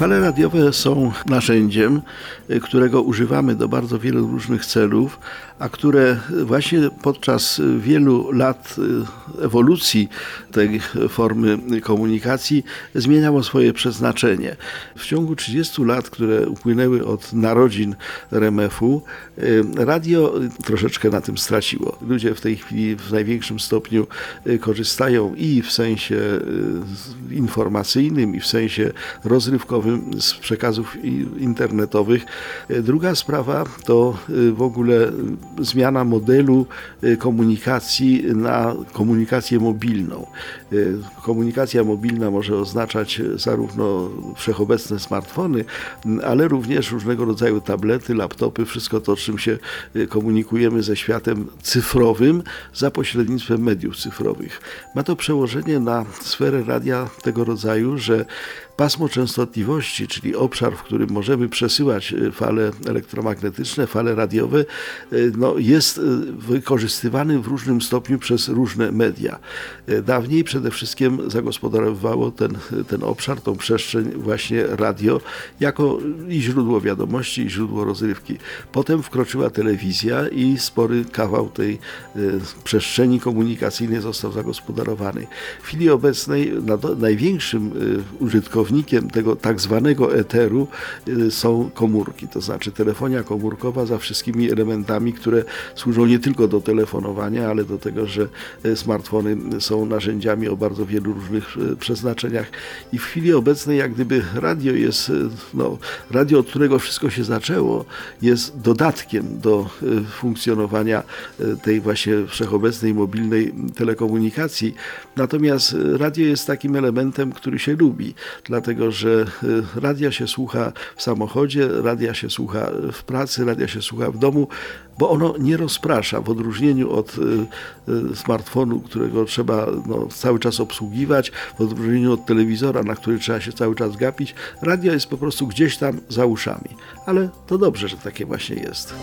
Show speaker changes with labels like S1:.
S1: Fale radiowe są narzędziem, y, którego używamy do bardzo wielu różnych celów, a które właśnie podczas wielu lat y, ewolucji tej formy komunikacji zmieniało swoje przeznaczenie. W ciągu 30 lat, które upłynęły od narodzin RMF-u, y, radio troszeczkę na tym straciło. Ludzie w tej chwili w największym stopniu korzystają i w sensie informacyjnym, i w sensie rozrywkowym z przekazów internetowych. Druga sprawa to w ogóle zmiana modelu komunikacji na komunikację mobilną. Komunikacja mobilna może oznaczać zarówno wszechobecne smartfony, ale również różnego rodzaju tablety, laptopy, wszystko to, czym się komunikujemy ze światem cyfrowym za pośrednictwem mediów cyfrowych. Ma to przełożenie na sferę radia tego rodzaju, że pasmo częstotliwości, czyli obszar, w którym możemy przesyłać y, fale elektromagnetyczne, fale radiowe, y, no, jest y, wykorzystywany w różnym stopniu przez różne media. Dawniej przede wszystkim zagospodarowywało ten, ten obszar, tą przestrzeń właśnie radio, jako i źródło wiadomości, i źródło rozrywki. Potem wkroczyła telewizja i spory kawał tej przestrzeni komunikacyjnej został zagospodarowany. W chwili obecnej największym użytkownikiem tego tak zwanego eteru y, są komórki, to znaczy telefonia komórkowa za wszystkimi elementami, które służą nie tylko do telefonowania, ale do tego, że y, smartfony są narzędziami o bardzo wielu różnych y, przeznaczeniach. I w chwili obecnej, jak gdyby radio jest, no, radio, od którego wszystko się zaczęło, jest dodatkiem do funkcjonowania tej właśnie wszechobecnej mobilnej telekomunikacji. Natomiast radio jest takim elementem, który się lubi. Dla dlatego że radia się słucha w samochodzie, radia się słucha w pracy, radia się słucha w domu, bo ono nie rozprasza, w odróżnieniu od y, y, smartfonu, którego trzeba no, cały czas obsługiwać, w odróżnieniu od telewizora, na który trzeba się cały czas gapić. Radio jest po prostu gdzieś tam za uszami. Ale to dobrze, że takie właśnie jest.